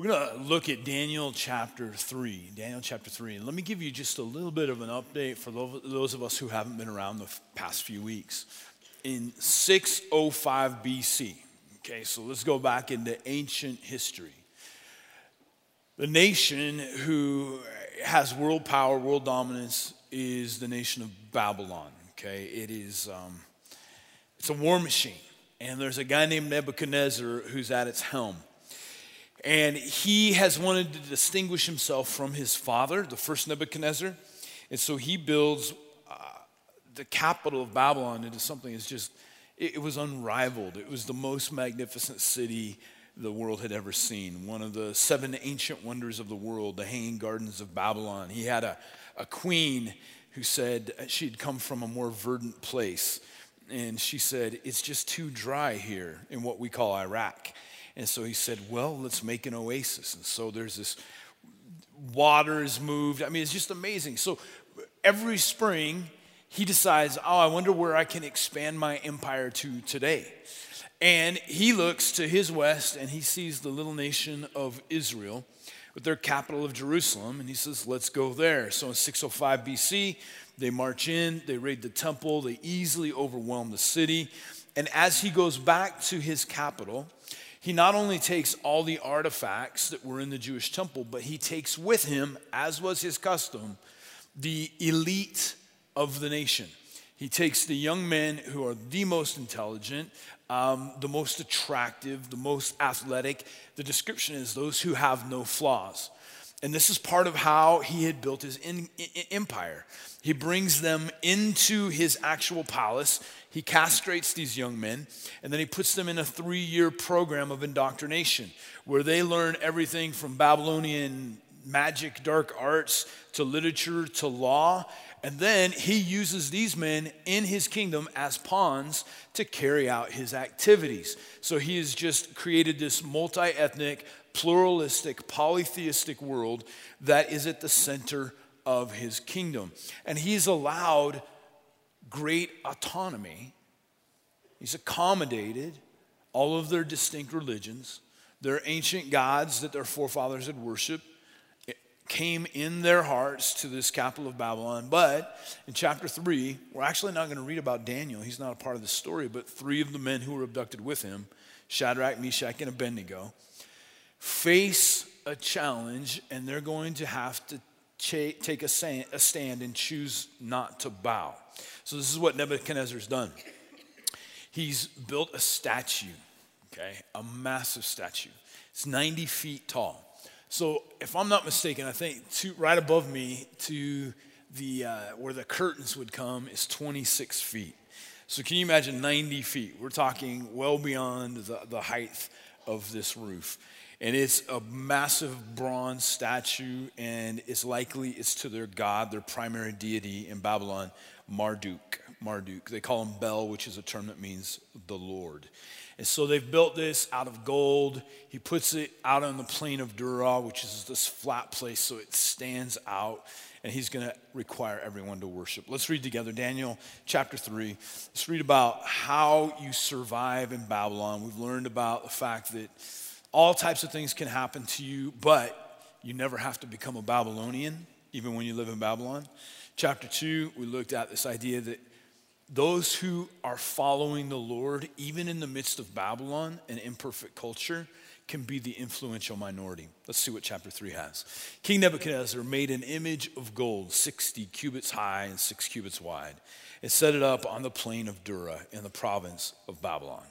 We're going to look at Daniel chapter 3. Daniel chapter 3. And let me give you just a little bit of an update for those of us who haven't been around the past few weeks. In 605 BC, okay, so let's go back into ancient history. The nation who has world power, world dominance, is the nation of Babylon, okay? It is, um, it's a war machine. And there's a guy named Nebuchadnezzar who's at its helm. And he has wanted to distinguish himself from his father, the first Nebuchadnezzar. And so he builds uh, the capital of Babylon into something that's just, it, it was unrivaled. It was the most magnificent city the world had ever seen. One of the seven ancient wonders of the world, the Hanging Gardens of Babylon. He had a, a queen who said she'd come from a more verdant place. And she said, It's just too dry here in what we call Iraq. And so he said, Well, let's make an oasis. And so there's this water is moved. I mean, it's just amazing. So every spring, he decides, Oh, I wonder where I can expand my empire to today. And he looks to his west and he sees the little nation of Israel with their capital of Jerusalem. And he says, Let's go there. So in 605 BC, they march in, they raid the temple, they easily overwhelm the city. And as he goes back to his capital, he not only takes all the artifacts that were in the Jewish temple, but he takes with him, as was his custom, the elite of the nation. He takes the young men who are the most intelligent, um, the most attractive, the most athletic. The description is those who have no flaws. And this is part of how he had built his in, in, empire. He brings them into his actual palace. He castrates these young men, and then he puts them in a three year program of indoctrination where they learn everything from Babylonian magic, dark arts, to literature, to law. And then he uses these men in his kingdom as pawns to carry out his activities. So he has just created this multi ethnic, pluralistic, polytheistic world that is at the center of his kingdom. And he's allowed great autonomy. He's accommodated all of their distinct religions, their ancient gods that their forefathers had worshiped came in their hearts to this capital of Babylon. But in chapter 3, we're actually not going to read about Daniel. He's not a part of the story, but three of the men who were abducted with him, Shadrach, Meshach, and Abednego, face a challenge and they're going to have to take a stand and choose not to bow. So, this is what Nebuchadnezzar's done. He's built a statue, okay, a massive statue. It's 90 feet tall. So, if I'm not mistaken, I think to, right above me to the uh, where the curtains would come is 26 feet. So, can you imagine 90 feet? We're talking well beyond the, the height of this roof and it's a massive bronze statue and it's likely it's to their god their primary deity in babylon marduk marduk they call him bel which is a term that means the lord and so they've built this out of gold he puts it out on the plain of dura which is this flat place so it stands out and he's going to require everyone to worship. Let's read together Daniel chapter 3. Let's read about how you survive in Babylon. We've learned about the fact that all types of things can happen to you, but you never have to become a Babylonian, even when you live in Babylon. Chapter 2, we looked at this idea that those who are following the Lord, even in the midst of Babylon, an imperfect culture, can be the influential minority. Let's see what chapter 3 has. King Nebuchadnezzar made an image of gold, 60 cubits high and 6 cubits wide, and set it up on the plain of Dura in the province of Babylon.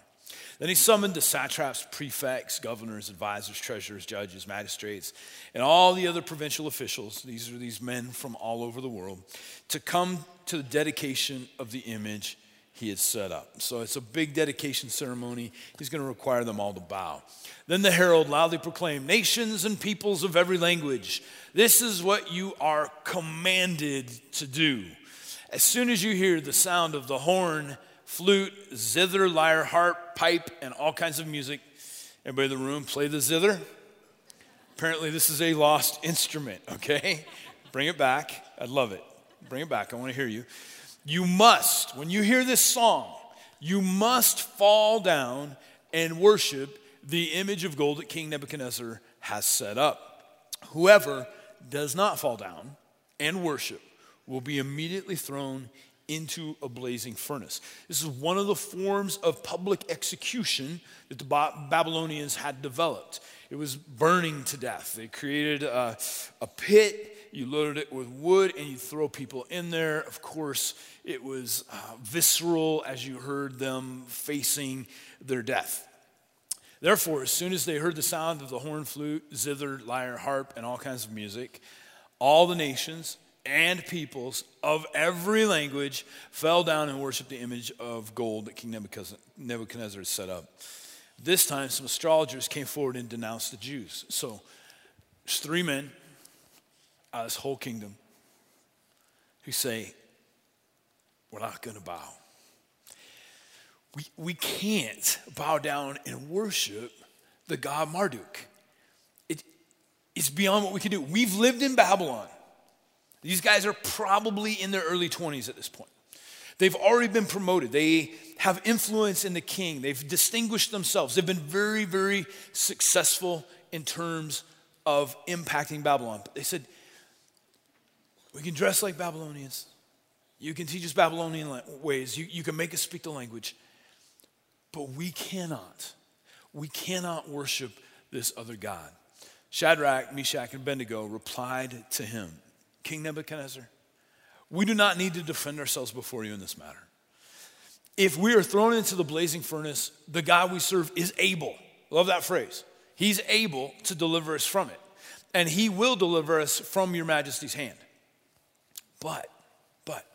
Then he summoned the satraps, prefects, governors, advisors, treasurers, judges, magistrates, and all the other provincial officials. These are these men from all over the world to come to the dedication of the image he had set up. So it's a big dedication ceremony. He's going to require them all to bow. Then the herald loudly proclaimed, Nations and peoples of every language, this is what you are commanded to do. As soon as you hear the sound of the horn, flute, zither, lyre, harp, pipe, and all kinds of music. Everybody in the room play the zither? Apparently, this is a lost instrument, okay? Bring it back. I'd love it. Bring it back. I want to hear you. You must, when you hear this song, you must fall down and worship the image of gold that King Nebuchadnezzar has set up. Whoever does not fall down and worship will be immediately thrown into a blazing furnace. This is one of the forms of public execution that the Babylonians had developed. It was burning to death. They created a, a pit, you loaded it with wood, and you throw people in there. Of course, it was uh, visceral as you heard them facing their death. Therefore, as soon as they heard the sound of the horn, flute, zither, lyre, harp, and all kinds of music, all the nations, and peoples of every language fell down and worshiped the image of gold that King Nebuchadnezzar had set up. This time, some astrologers came forward and denounced the Jews. So, there's three men out of this whole kingdom who say, We're not going to bow. We, we can't bow down and worship the God Marduk. It, it's beyond what we can do. We've lived in Babylon. These guys are probably in their early 20s at this point. They've already been promoted. They have influence in the king. They've distinguished themselves. They've been very, very successful in terms of impacting Babylon. But they said, we can dress like Babylonians. You can teach us Babylonian ways. You, you can make us speak the language. But we cannot. We cannot worship this other God. Shadrach, Meshach, and Abednego replied to him King Nebuchadnezzar, we do not need to defend ourselves before you in this matter. If we are thrown into the blazing furnace, the God we serve is able. Love that phrase. He's able to deliver us from it. And he will deliver us from your majesty's hand. But, but,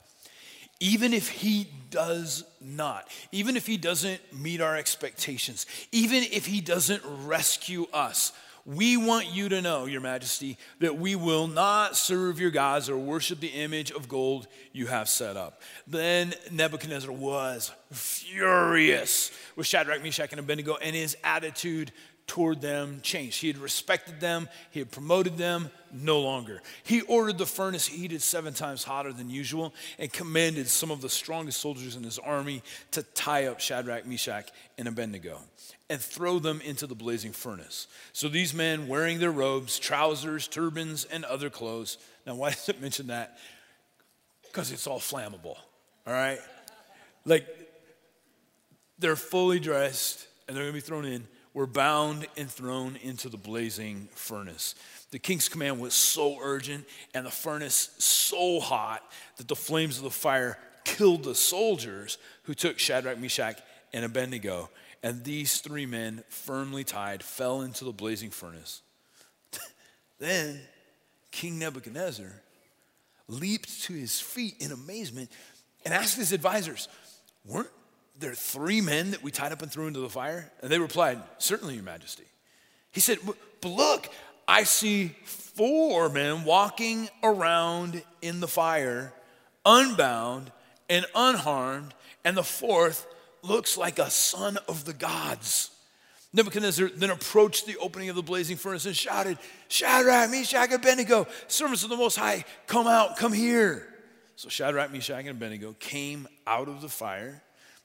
even if he does not, even if he doesn't meet our expectations, even if he doesn't rescue us, we want you to know, Your Majesty, that we will not serve your gods or worship the image of gold you have set up. Then Nebuchadnezzar was furious with Shadrach, Meshach, and Abednego, and his attitude toward them changed. He had respected them, he had promoted them, no longer. He ordered the furnace heated seven times hotter than usual and commanded some of the strongest soldiers in his army to tie up Shadrach, Meshach, and Abednego and throw them into the blazing furnace. So these men, wearing their robes, trousers, turbans, and other clothes. Now, why does it mention that? Because it's all flammable, all right? Like, they're fully dressed and they're gonna be thrown in. Were bound and thrown into the blazing furnace. The king's command was so urgent and the furnace so hot that the flames of the fire killed the soldiers who took Shadrach, Meshach, and Abednego and these three men, firmly tied, fell into the blazing furnace. then King Nebuchadnezzar leaped to his feet in amazement and asked his advisors, Weren't there are three men that we tied up and threw into the fire? And they replied, Certainly, Your Majesty. He said, But look, I see four men walking around in the fire, unbound and unharmed, and the fourth looks like a son of the gods. Nebuchadnezzar then approached the opening of the blazing furnace and shouted, Shadrach, Meshach, and Abednego, servants of the Most High, come out, come here. So Shadrach, Meshach, and Abednego came out of the fire.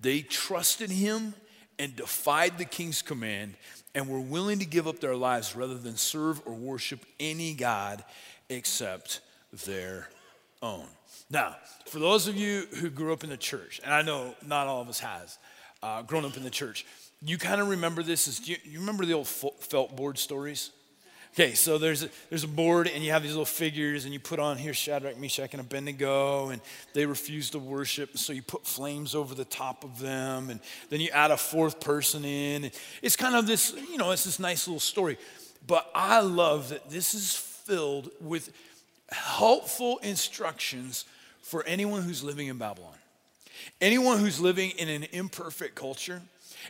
They trusted him and defied the king's command and were willing to give up their lives rather than serve or worship any God except their own. Now, for those of you who grew up in the church, and I know not all of us has uh, grown up in the church, you kind of remember this as you, you remember the old felt board stories? Okay, so there's a, there's a board and you have these little figures and you put on here Shadrach, Meshach, and Abednego, and they refuse to worship, so you put flames over the top of them, and then you add a fourth person in. It's kind of this, you know, it's this nice little story. But I love that this is filled with helpful instructions for anyone who's living in Babylon. Anyone who's living in an imperfect culture,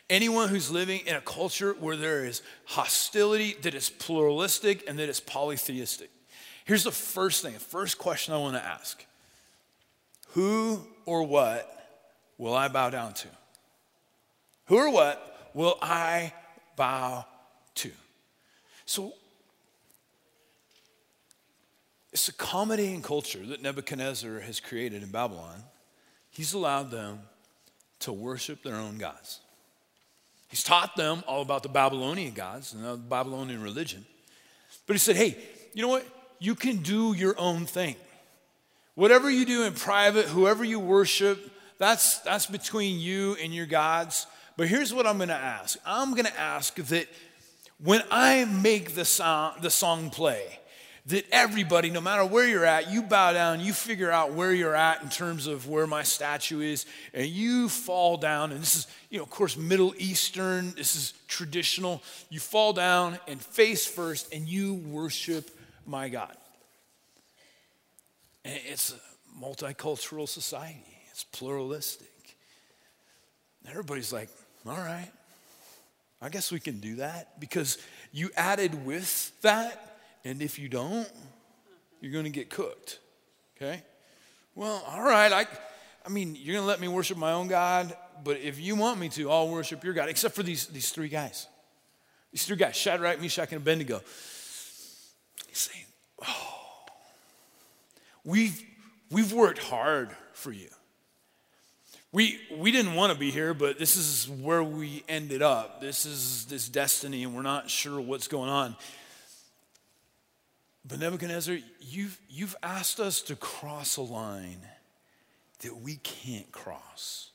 Anyone who's living in a culture where there is hostility, that is pluralistic, and that is polytheistic. Here's the first thing, the first question I want to ask Who or what will I bow down to? Who or what will I bow to? So, it's accommodating culture that Nebuchadnezzar has created in Babylon. He's allowed them to worship their own gods. He's taught them all about the Babylonian gods and the Babylonian religion. But he said, hey, you know what? You can do your own thing. Whatever you do in private, whoever you worship, that's, that's between you and your gods. But here's what I'm going to ask I'm going to ask that when I make the song, the song play, that everybody, no matter where you're at, you bow down, you figure out where you're at in terms of where my statue is, and you fall down. And this is, you know, of course, Middle Eastern, this is traditional. You fall down and face first, and you worship my God. And it's a multicultural society, it's pluralistic. Everybody's like, all right, I guess we can do that because you added with that and if you don't, you're going to get cooked. Okay? Well, all right. I, I mean, you're going to let me worship my own God, but if you want me to, I'll worship your God, except for these, these three guys. These three guys, Shadrach, Meshach, and Abednego. He's saying, Oh, we've, we've worked hard for you. We, we didn't want to be here, but this is where we ended up. This is this destiny, and we're not sure what's going on. But Nebuchadnezzar, you've, you've asked us to cross a line that we can't cross.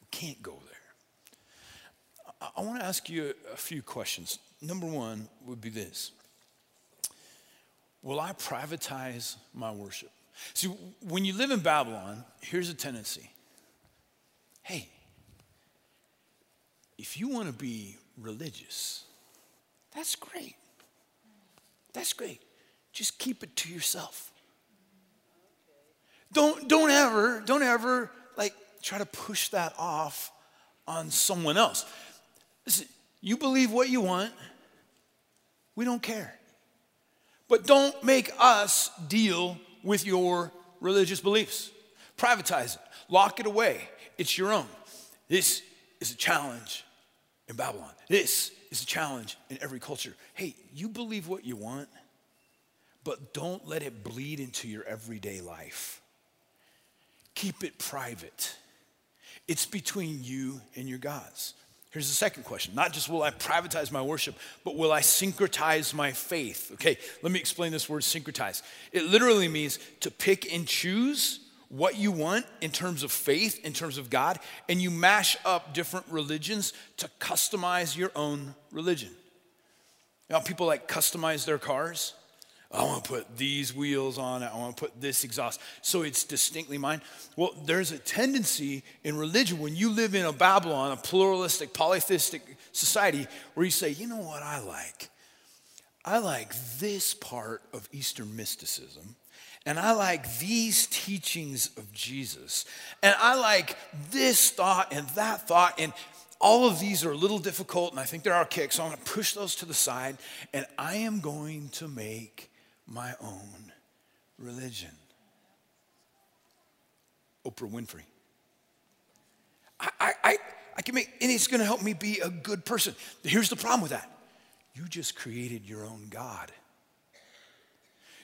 We can't go there. I, I want to ask you a, a few questions. Number one would be this Will I privatize my worship? See, when you live in Babylon, here's a tendency hey, if you want to be religious, that's great. That's great just keep it to yourself. Don't, don't ever, don't ever like try to push that off on someone else. Listen, you believe what you want, we don't care. But don't make us deal with your religious beliefs. Privatize it, lock it away. It's your own. This is a challenge in Babylon. This is a challenge in every culture. Hey, you believe what you want but don't let it bleed into your everyday life. Keep it private. It's between you and your gods. Here's the second question Not just will I privatize my worship, but will I syncretize my faith? Okay, let me explain this word syncretize. It literally means to pick and choose what you want in terms of faith, in terms of God, and you mash up different religions to customize your own religion. You know, people like customize their cars. I want to put these wheels on it. I want to put this exhaust. So it's distinctly mine. Well, there's a tendency in religion when you live in a Babylon, a pluralistic, polytheistic society, where you say, you know what I like? I like this part of Eastern mysticism. And I like these teachings of Jesus. And I like this thought and that thought. And all of these are a little difficult, and I think they're kicks. So I'm going to push those to the side. And I am going to make my own religion. Oprah Winfrey. I, I, I, I can make, and it's gonna help me be a good person. Here's the problem with that you just created your own God.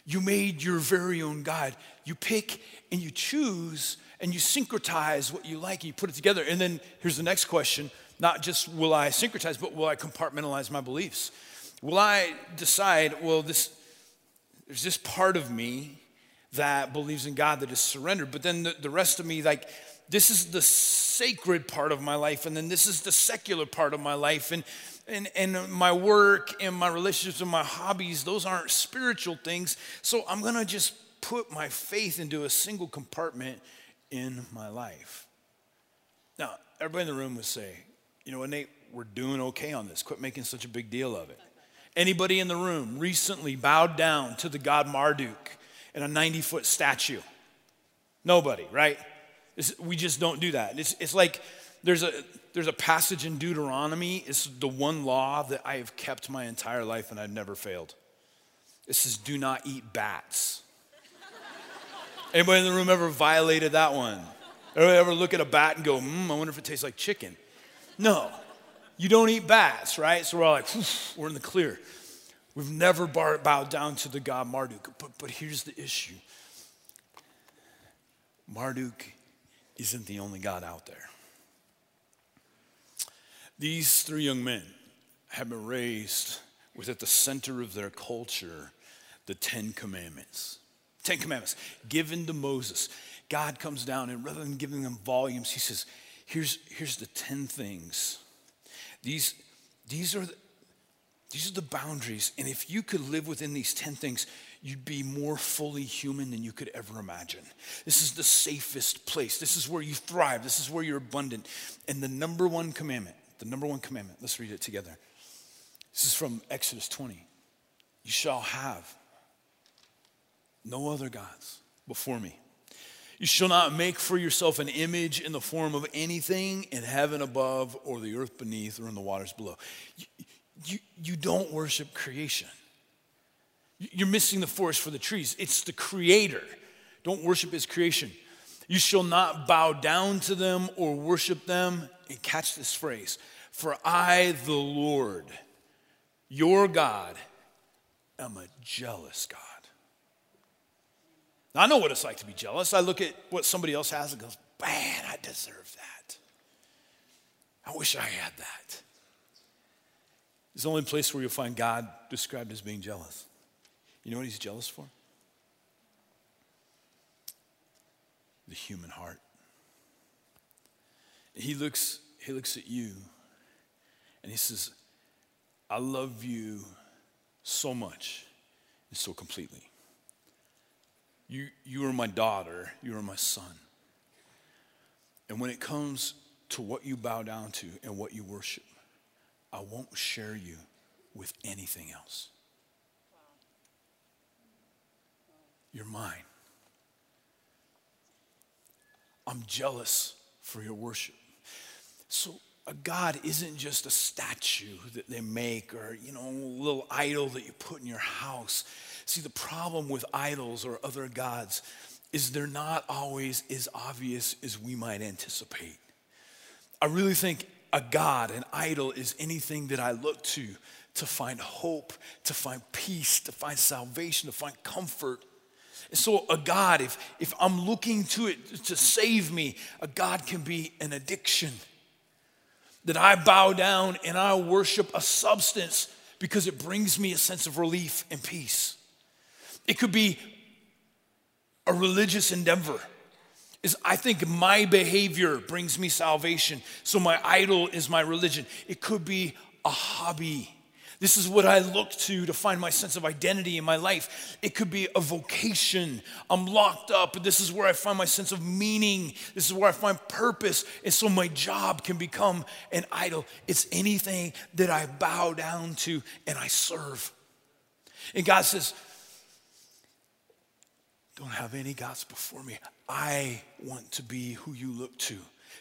You made your very own God. You pick and you choose and you syncretize what you like and you put it together. And then here's the next question not just will I syncretize, but will I compartmentalize my beliefs? Will I decide, well, this, there's this part of me that believes in God that is surrendered, but then the, the rest of me, like, this is the sacred part of my life, and then this is the secular part of my life, and and, and my work and my relationships and my hobbies, those aren't spiritual things. So I'm gonna just put my faith into a single compartment in my life. Now, everybody in the room would say, you know what, Nate, we're doing okay on this. Quit making such a big deal of it. Anybody in the room recently bowed down to the god Marduk in a 90 foot statue? Nobody, right? It's, we just don't do that. It's, it's like there's a, there's a passage in Deuteronomy. It's the one law that I have kept my entire life and I've never failed. It says, do not eat bats. Anybody in the room ever violated that one? Ever look at a bat and go, hmm, I wonder if it tastes like chicken? No, you don't eat bats, right? So we're all like, we're in the clear. We've never bowed down to the god Marduk. But, but here's the issue Marduk isn't the only God out there. These three young men have been raised with at the center of their culture the Ten Commandments. Ten Commandments given to Moses. God comes down and rather than giving them volumes, he says, here's, here's the 10 things. These, these, are the, these are the boundaries. And if you could live within these 10 things, you'd be more fully human than you could ever imagine. This is the safest place. This is where you thrive. This is where you're abundant. And the number one commandment, the number one commandment, let's read it together. This is from Exodus 20. You shall have no other gods before me. You shall not make for yourself an image in the form of anything in heaven above or the earth beneath or in the waters below. You, you, you don't worship creation. You're missing the forest for the trees. It's the creator. Don't worship his creation. You shall not bow down to them or worship them. And catch this phrase For I, the Lord, your God, am a jealous God. Now, I know what it's like to be jealous. I look at what somebody else has and goes, man, I deserve that. I wish I had that. It's the only place where you'll find God described as being jealous. You know what he's jealous for? The human heart. He looks, he looks at you and he says, I love you so much and so completely. You, you are my daughter, you are my son. And when it comes to what you bow down to and what you worship, I won't share you with anything else. You're mine. I'm jealous for your worship. So a God isn't just a statue that they make or, you know, a little idol that you put in your house. See, the problem with idols or other gods is they're not always as obvious as we might anticipate. I really think a God, an idol, is anything that I look to to find hope, to find peace, to find salvation, to find comfort. And so, a God, if, if I'm looking to it to save me, a God can be an addiction. That I bow down and I worship a substance because it brings me a sense of relief and peace. It could be a religious endeavor. Is I think my behavior brings me salvation, so my idol is my religion. It could be a hobby. This is what I look to to find my sense of identity in my life. It could be a vocation. I'm locked up, this is where I find my sense of meaning. This is where I find purpose. And so my job can become an idol. It's anything that I bow down to and I serve. And God says, don't have any gods before me. I want to be who you look to,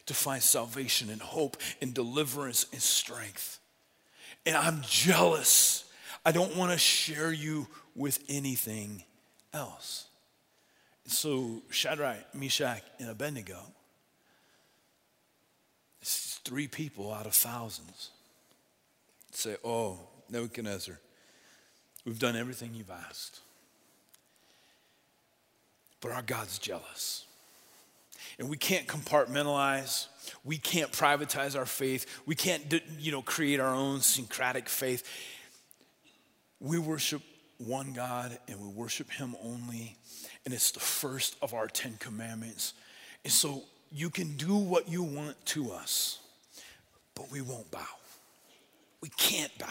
to find salvation and hope and deliverance and strength. And I'm jealous. I don't want to share you with anything else. So Shadrach, Meshach, and Abednego, it's three people out of thousands, say, Oh, Nebuchadnezzar, we've done everything you've asked. But our God's jealous. And we can't compartmentalize. We can't privatize our faith. We can't, you know, create our own syncretic faith. We worship one God and we worship Him only. And it's the first of our Ten Commandments. And so you can do what you want to us, but we won't bow. We can't bow.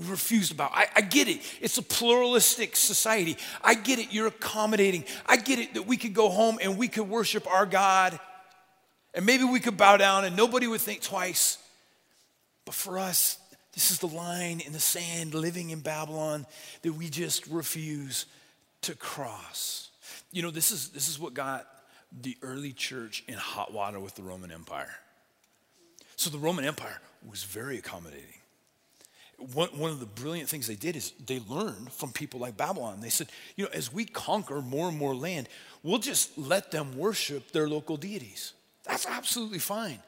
We about. I, I, get it. It's a pluralistic society. I get it. You're accommodating. I get it that we could go home and we could worship our God and maybe we could bow down and nobody would think twice. But for us, this is the line in the sand living in Babylon that we just refuse to cross. You know, this is, this is what got the early church in hot water with the Roman Empire. So the Roman Empire was very accommodating. One, one of the brilliant things they did is they learned from people like Babylon. They said, you know, as we conquer more and more land, we'll just let them worship their local deities. That's absolutely fine.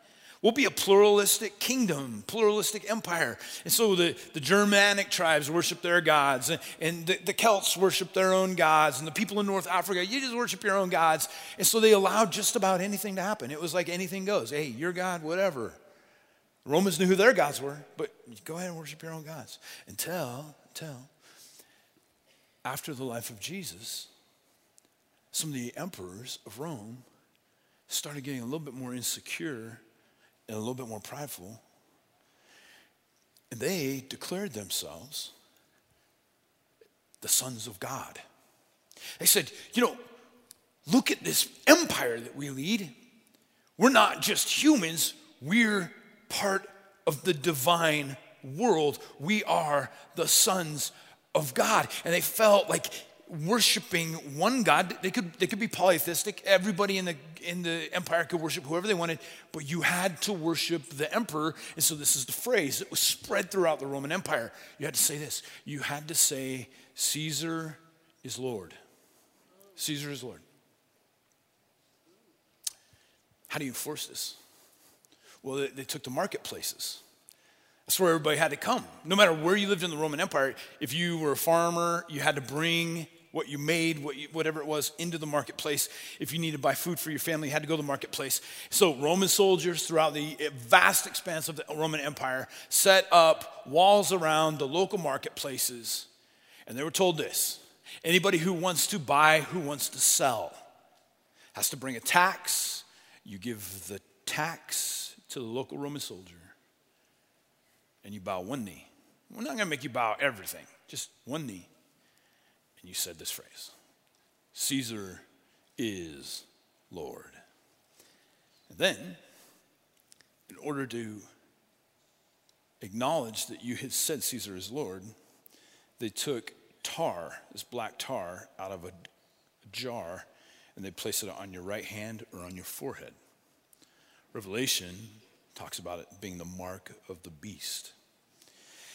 We'll be a pluralistic kingdom, pluralistic empire. And so the, the Germanic tribes worship their gods, and, and the, the Celts worship their own gods, and the people in North Africa, you just worship your own gods. And so they allowed just about anything to happen. It was like anything goes. Hey, your God, whatever. Romans knew who their gods were, but go ahead and worship your own gods. Until, until after the life of Jesus, some of the emperors of Rome started getting a little bit more insecure and a little bit more prideful. And they declared themselves the sons of God. They said, you know, look at this empire that we lead. We're not just humans, we're part of the divine world. We are the sons of God. And they felt like worshiping one God. They could, they could be polytheistic. Everybody in the, in the empire could worship whoever they wanted, but you had to worship the emperor. And so this is the phrase that was spread throughout the Roman Empire. You had to say this. You had to say, Caesar is Lord. Caesar is Lord. How do you enforce this? Well, they, they took the marketplaces. That's where everybody had to come. No matter where you lived in the Roman Empire, if you were a farmer, you had to bring what you made, what you, whatever it was, into the marketplace. If you needed to buy food for your family, you had to go to the marketplace. So, Roman soldiers throughout the vast expanse of the Roman Empire set up walls around the local marketplaces. And they were told this anybody who wants to buy, who wants to sell, has to bring a tax. You give the tax to the local Roman soldier, and you bow one knee. We're not going to make you bow everything, just one knee and you said this phrase Caesar is Lord. And then, in order to acknowledge that you had said Caesar is Lord, they took tar, this black tar, out of a, a jar and they placed it on your right hand or on your forehead. Revelation talks about it being the mark of the beast.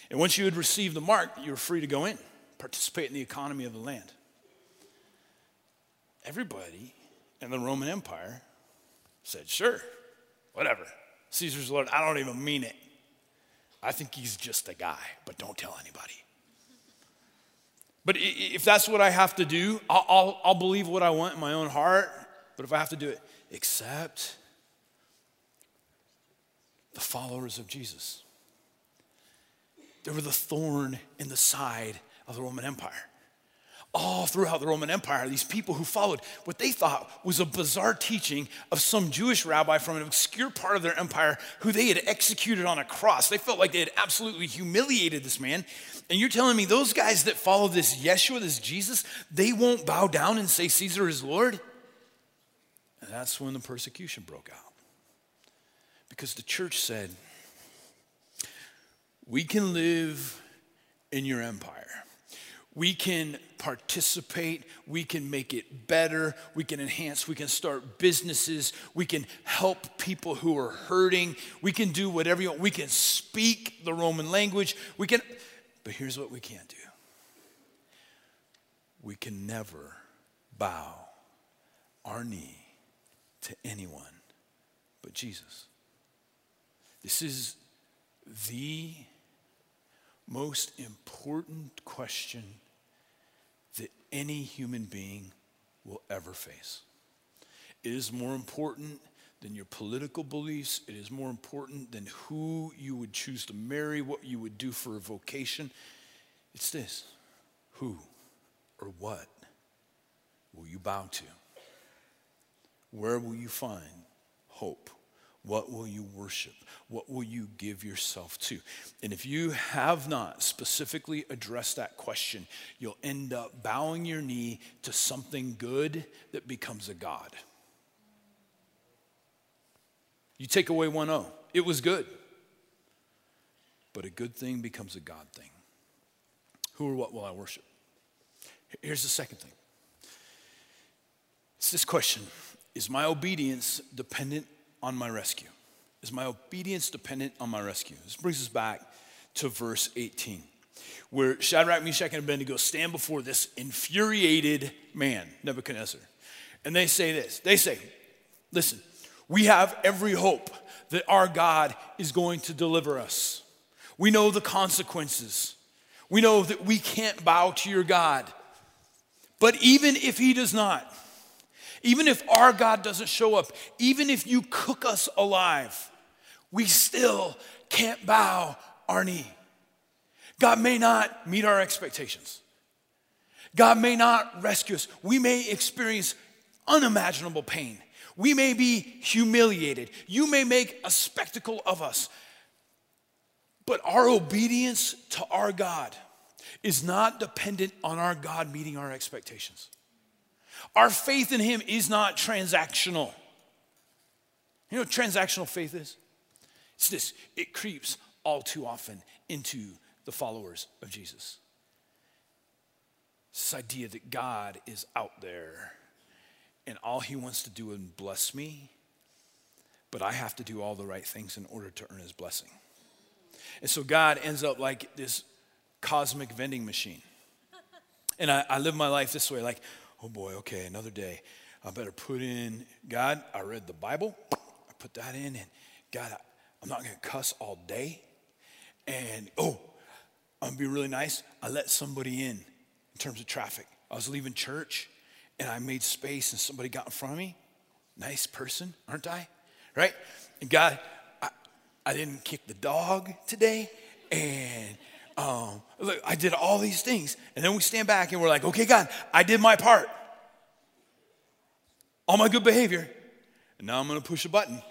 And once you had received the mark, you were free to go in participate in the economy of the land. Everybody in the Roman Empire said, Sure, whatever. Caesar's Lord, I don't even mean it. I think he's just a guy, but don't tell anybody. But if that's what I have to do, I'll, I'll, I'll believe what I want in my own heart. But if I have to do it, accept the followers of Jesus. They were the thorn in the side of the Roman Empire. All throughout the Roman Empire, these people who followed what they thought was a bizarre teaching of some Jewish rabbi from an obscure part of their empire who they had executed on a cross. They felt like they had absolutely humiliated this man. And you're telling me those guys that follow this Yeshua, this Jesus, they won't bow down and say Caesar is Lord? And that's when the persecution broke out. Because the church said, we can live in your empire. We can participate, we can make it better, we can enhance, we can start businesses, we can help people who are hurting, we can do whatever you want, we can speak the Roman language, we can, but here's what we can't do. We can never bow our knee to anyone but Jesus. This is the most important question that any human being will ever face. It is more important than your political beliefs. It is more important than who you would choose to marry, what you would do for a vocation. It's this who or what will you bow to? Where will you find hope? What will you worship? What will you give yourself to? And if you have not specifically addressed that question, you'll end up bowing your knee to something good that becomes a God. You take away one O, it was good. But a good thing becomes a God thing. Who or what will I worship? Here's the second thing it's this question Is my obedience dependent on my rescue. Is my obedience dependent on my rescue? This brings us back to verse 18, where Shadrach, Meshach, and Abednego stand before this infuriated man, Nebuchadnezzar. And they say this they say, Listen, we have every hope that our God is going to deliver us. We know the consequences. We know that we can't bow to your God. But even if He does not, even if our God doesn't show up, even if you cook us alive, we still can't bow our knee. God may not meet our expectations. God may not rescue us. We may experience unimaginable pain. We may be humiliated. You may make a spectacle of us. But our obedience to our God is not dependent on our God meeting our expectations. Our faith in Him is not transactional. You know what transactional faith is? It's this it creeps all too often into the followers of Jesus. This idea that God is out there and all He wants to do is bless me, but I have to do all the right things in order to earn His blessing. And so God ends up like this cosmic vending machine. And I, I live my life this way like, oh boy, okay, another day. I better put in, God, I read the Bible, I put that in, and God, I'm not gonna cuss all day. And oh, I'm gonna be really nice. I let somebody in in terms of traffic. I was leaving church and I made space and somebody got in front of me. Nice person, aren't I? Right? And God, I, I didn't kick the dog today. And um, look, I did all these things. And then we stand back and we're like, okay, God, I did my part. All my good behavior. And now I'm going to push a button.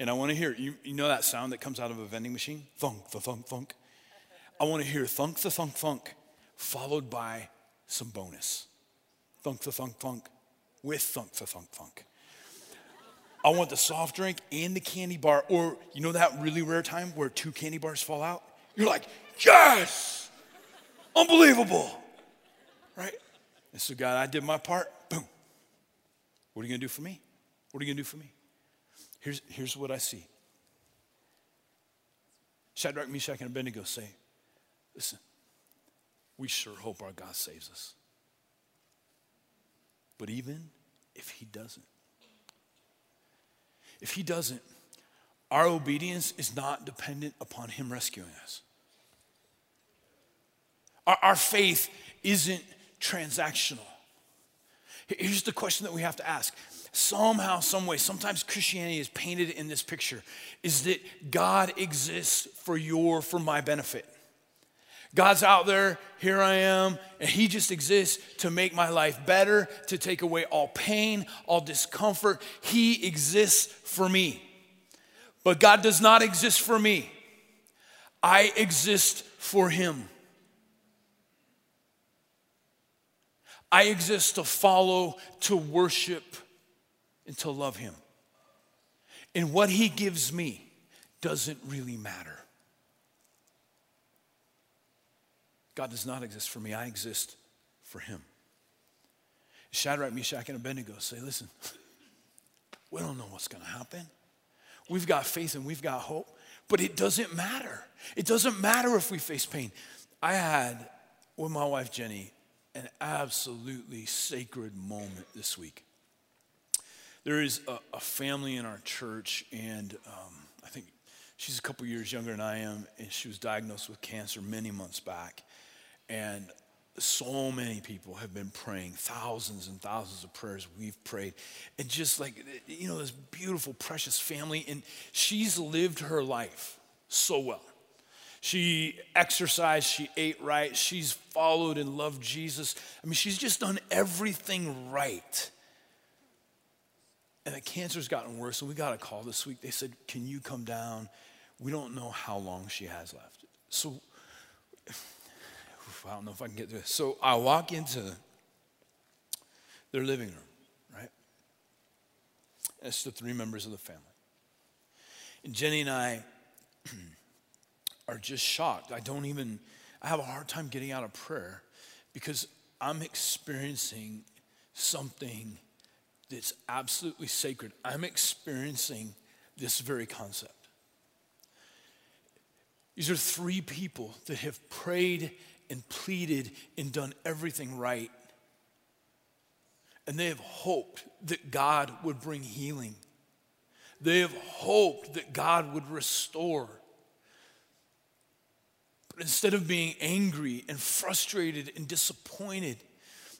And I want to hear, you, you know that sound that comes out of a vending machine? Thunk, the thunk, thunk. I want to hear thunk, the thunk, thunk, followed by some bonus. Thunk, the thunk, thunk, with thunk, the thunk, thunk. I want the soft drink and the candy bar, or you know that really rare time where two candy bars fall out? You're like, yes, unbelievable, right? And so, God, I did my part. Boom. What are you gonna do for me? What are you gonna do for me? Here's, here's what I see Shadrach, Meshach, and Abednego say, Listen, we sure hope our God saves us. But even if He doesn't, if He doesn't, our obedience is not dependent upon Him rescuing us. Our, our faith isn't transactional. Here's the question that we have to ask. Somehow, some way, sometimes Christianity is painted in this picture is that God exists for your, for my benefit. God's out there, here I am, and He just exists to make my life better, to take away all pain, all discomfort. He exists for me. But God does not exist for me, I exist for Him. I exist to follow, to worship, and to love Him. And what He gives me doesn't really matter. God does not exist for me, I exist for Him. Shadrach, Meshach, and Abednego say, Listen, we don't know what's going to happen. We've got faith and we've got hope, but it doesn't matter. It doesn't matter if we face pain. I had, with my wife Jenny, an absolutely sacred moment this week. There is a, a family in our church, and um, I think she's a couple years younger than I am, and she was diagnosed with cancer many months back. And so many people have been praying, thousands and thousands of prayers we've prayed. And just like, you know, this beautiful, precious family, and she's lived her life so well. She exercised, she ate right, she's followed and loved Jesus. I mean, she's just done everything right. And the cancer's gotten worse, and we got a call this week. They said, Can you come down? We don't know how long she has left. So, I don't know if I can get this. So I walk into their living room, right? it's the three members of the family. And Jenny and I are just shocked. I don't even, I have a hard time getting out of prayer because I'm experiencing something that's absolutely sacred. I'm experiencing this very concept. These are three people that have prayed and pleaded and done everything right. And they have hoped that God would bring healing. They have hoped that God would restore. But instead of being angry and frustrated and disappointed,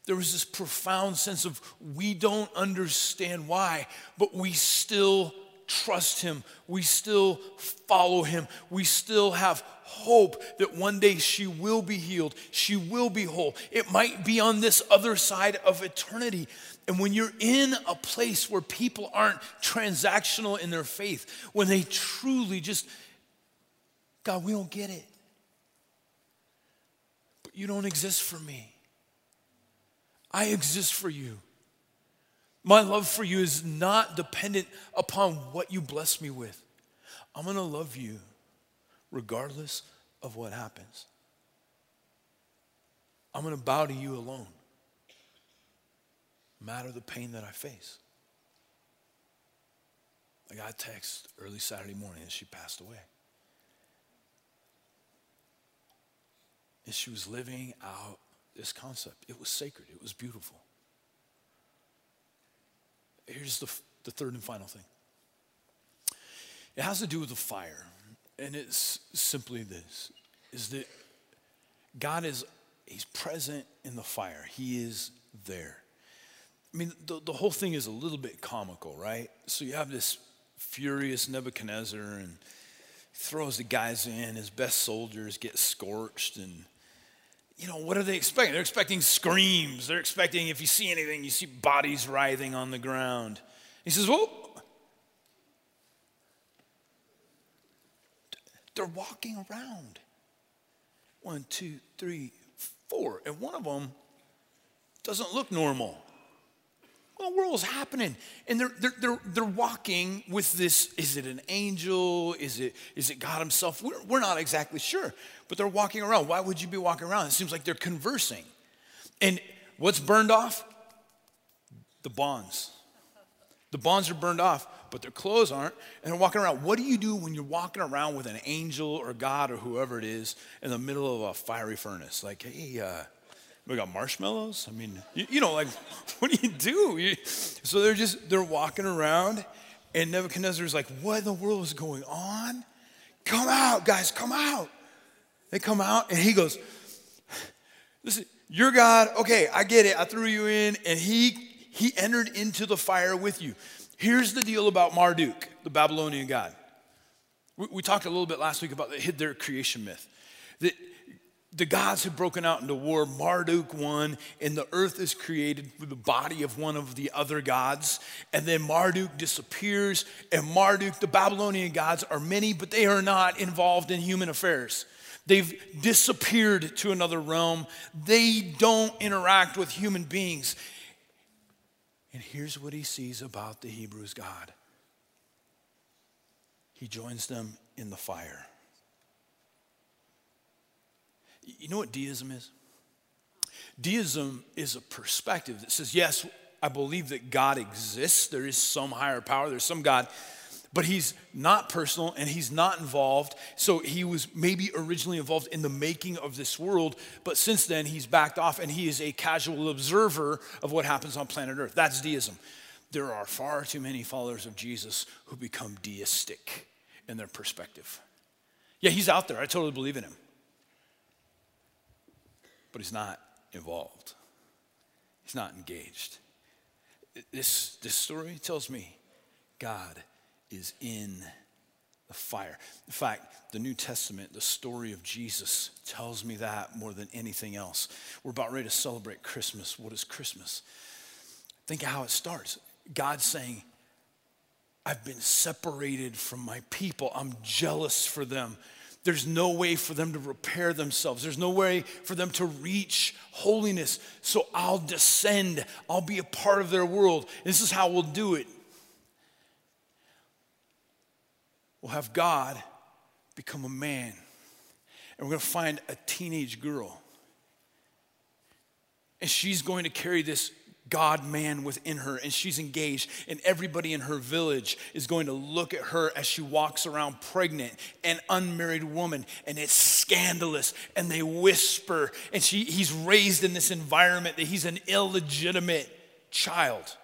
there was this profound sense of we don't understand why, but we still trust him. We still follow him. We still have hope that one day she will be healed. She will be whole. It might be on this other side of eternity. And when you're in a place where people aren't transactional in their faith, when they truly just, God, we don't get it. You don't exist for me. I exist for you. My love for you is not dependent upon what you bless me with. I'm going to love you regardless of what happens. I'm going to bow to you alone, no matter the pain that I face. I got a text early Saturday morning and she passed away. And she was living out this concept. It was sacred, it was beautiful. Here's the, the third and final thing it has to do with the fire. And it's simply this is that God is He's present in the fire. He is there. I mean, the, the whole thing is a little bit comical, right? So you have this furious Nebuchadnezzar and throws the guys in, his best soldiers get scorched and you know, what are they expecting? They're expecting screams. They're expecting, if you see anything, you see bodies writhing on the ground. He says, Well, they're walking around. One, two, three, four. And one of them doesn't look normal. What the world is happening? And they're, they're, they're, they're walking with this is it an angel? Is it, is it God Himself? We're, we're not exactly sure, but they're walking around. Why would you be walking around? It seems like they're conversing. And what's burned off? The bonds. The bonds are burned off, but their clothes aren't, and they're walking around. What do you do when you're walking around with an angel or God or whoever it is in the middle of a fiery furnace? Like, hey, uh, we got marshmallows. I mean, you, you know, like, what do you do? You, so they're just, they're walking around, and Nebuchadnezzar's like, what in the world is going on? Come out, guys, come out. They come out, and he goes, listen, you're God. Okay, I get it. I threw you in, and he he entered into the fire with you. Here's the deal about Marduk, the Babylonian god. We, we talked a little bit last week about the, their creation myth. That the gods have broken out into war. Marduk won, and the earth is created with the body of one of the other gods. And then Marduk disappears, and Marduk, the Babylonian gods, are many, but they are not involved in human affairs. They've disappeared to another realm. They don't interact with human beings. And here's what he sees about the Hebrews' God he joins them in the fire. You know what deism is? Deism is a perspective that says, yes, I believe that God exists. There is some higher power, there's some God, but he's not personal and he's not involved. So he was maybe originally involved in the making of this world, but since then he's backed off and he is a casual observer of what happens on planet Earth. That's deism. There are far too many followers of Jesus who become deistic in their perspective. Yeah, he's out there. I totally believe in him but he's not involved. He's not engaged. This, this story tells me God is in the fire. In fact, the New Testament, the story of Jesus, tells me that more than anything else. We're about ready to celebrate Christmas. What is Christmas? Think of how it starts. God saying, I've been separated from my people. I'm jealous for them. There's no way for them to repair themselves. There's no way for them to reach holiness. So I'll descend. I'll be a part of their world. This is how we'll do it. We'll have God become a man. And we're going to find a teenage girl. And she's going to carry this God man within her, and she's engaged, and everybody in her village is going to look at her as she walks around pregnant, an unmarried woman, and it's scandalous, and they whisper, and she, he's raised in this environment that he's an illegitimate child.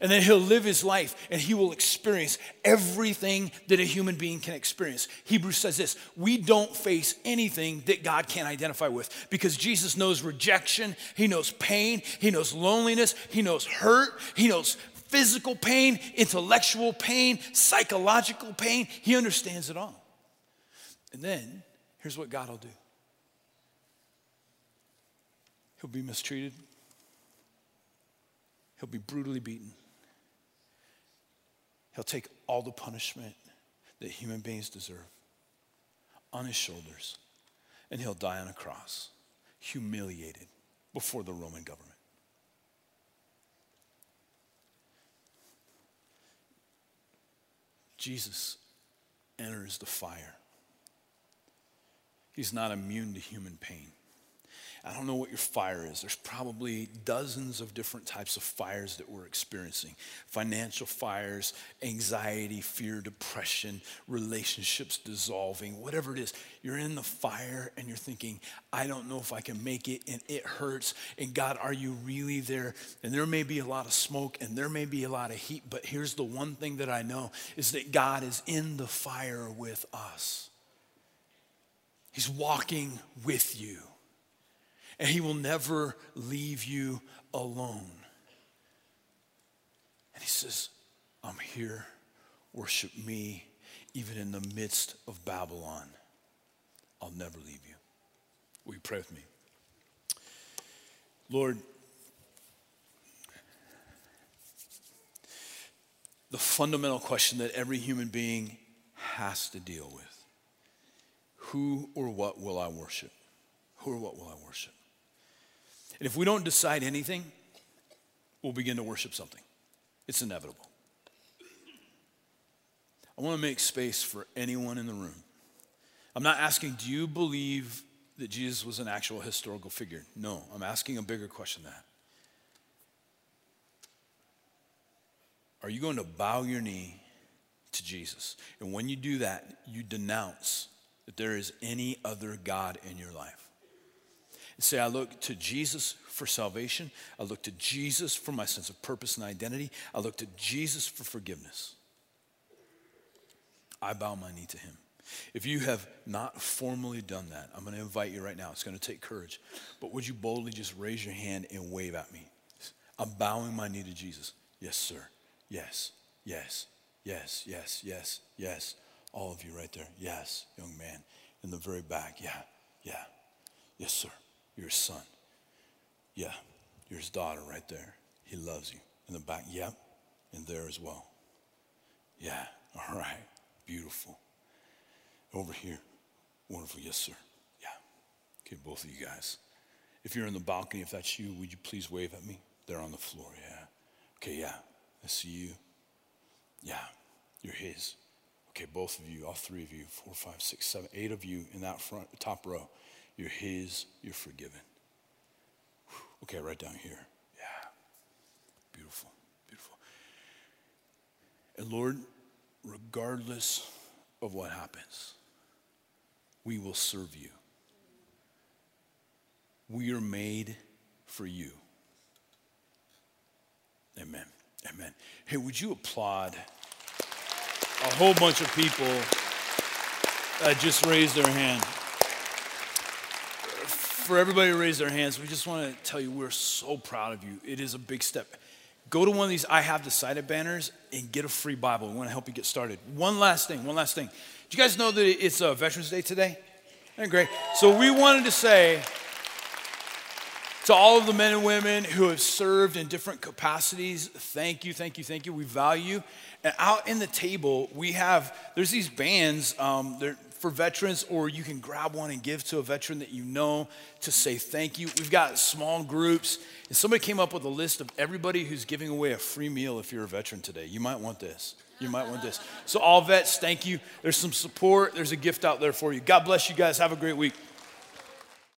And then he'll live his life and he will experience everything that a human being can experience. Hebrews says this we don't face anything that God can't identify with because Jesus knows rejection, he knows pain, he knows loneliness, he knows hurt, he knows physical pain, intellectual pain, psychological pain. He understands it all. And then here's what God will do He'll be mistreated, he'll be brutally beaten. He'll take all the punishment that human beings deserve on his shoulders, and he'll die on a cross, humiliated before the Roman government. Jesus enters the fire. He's not immune to human pain. I don't know what your fire is. There's probably dozens of different types of fires that we're experiencing financial fires, anxiety, fear, depression, relationships dissolving, whatever it is. You're in the fire and you're thinking, I don't know if I can make it, and it hurts. And God, are you really there? And there may be a lot of smoke and there may be a lot of heat, but here's the one thing that I know is that God is in the fire with us. He's walking with you and He will never leave you alone. And He says, I'm here, worship me, even in the midst of Babylon. I'll never leave you. Will you pray with me? Lord, the fundamental question that every human being has to deal with who or what will I worship? Who or what will I worship? And if we don't decide anything, we'll begin to worship something. It's inevitable. I want to make space for anyone in the room. I'm not asking, do you believe that Jesus was an actual historical figure? No, I'm asking a bigger question than that. Are you going to bow your knee to Jesus? And when you do that, you denounce that there is any other God in your life say, I look to Jesus for salvation. I look to Jesus for my sense of purpose and identity. I look to Jesus for forgiveness. I bow my knee to him. If you have not formally done that, I'm going to invite you right now. It's going to take courage. But would you boldly just raise your hand and wave at me? I'm bowing my knee to Jesus. Yes, sir. Yes, yes, yes, yes, yes, yes. All of you right there. Yes, young man. In the very back. Yeah, yeah. Yes, sir. Your son. Yeah, your daughter right there. He loves you. In the back, yep, and there as well. Yeah, all right, beautiful. Over here, wonderful, yes, sir. Yeah. Okay, both of you guys. If you're in the balcony, if that's you, would you please wave at me? They're on the floor, yeah. Okay, yeah, I see you. Yeah, you're his. Okay, both of you, all three of you, four, five, six, seven, eight of you in that front top row. You're His, you're forgiven. Okay, right down here. Yeah. Beautiful, beautiful. And Lord, regardless of what happens, we will serve you. We are made for you. Amen. Amen. Hey, would you applaud a whole bunch of people that just raised their hand? For everybody to raise their hands, we just want to tell you we're so proud of you. It is a big step. Go to one of these I have decided banners and get a free Bible. We want to help you get started. One last thing, one last thing. Do you guys know that it's uh, Veterans Day today? Isn't great? So we wanted to say to all of the men and women who have served in different capacities, thank you, thank you, thank you. We value. And out in the table, we have, there's these bands, um, they're, for veterans, or you can grab one and give to a veteran that you know to say thank you. We've got small groups, and somebody came up with a list of everybody who's giving away a free meal if you're a veteran today. You might want this. You might want this. So, all vets, thank you. There's some support, there's a gift out there for you. God bless you guys. Have a great week.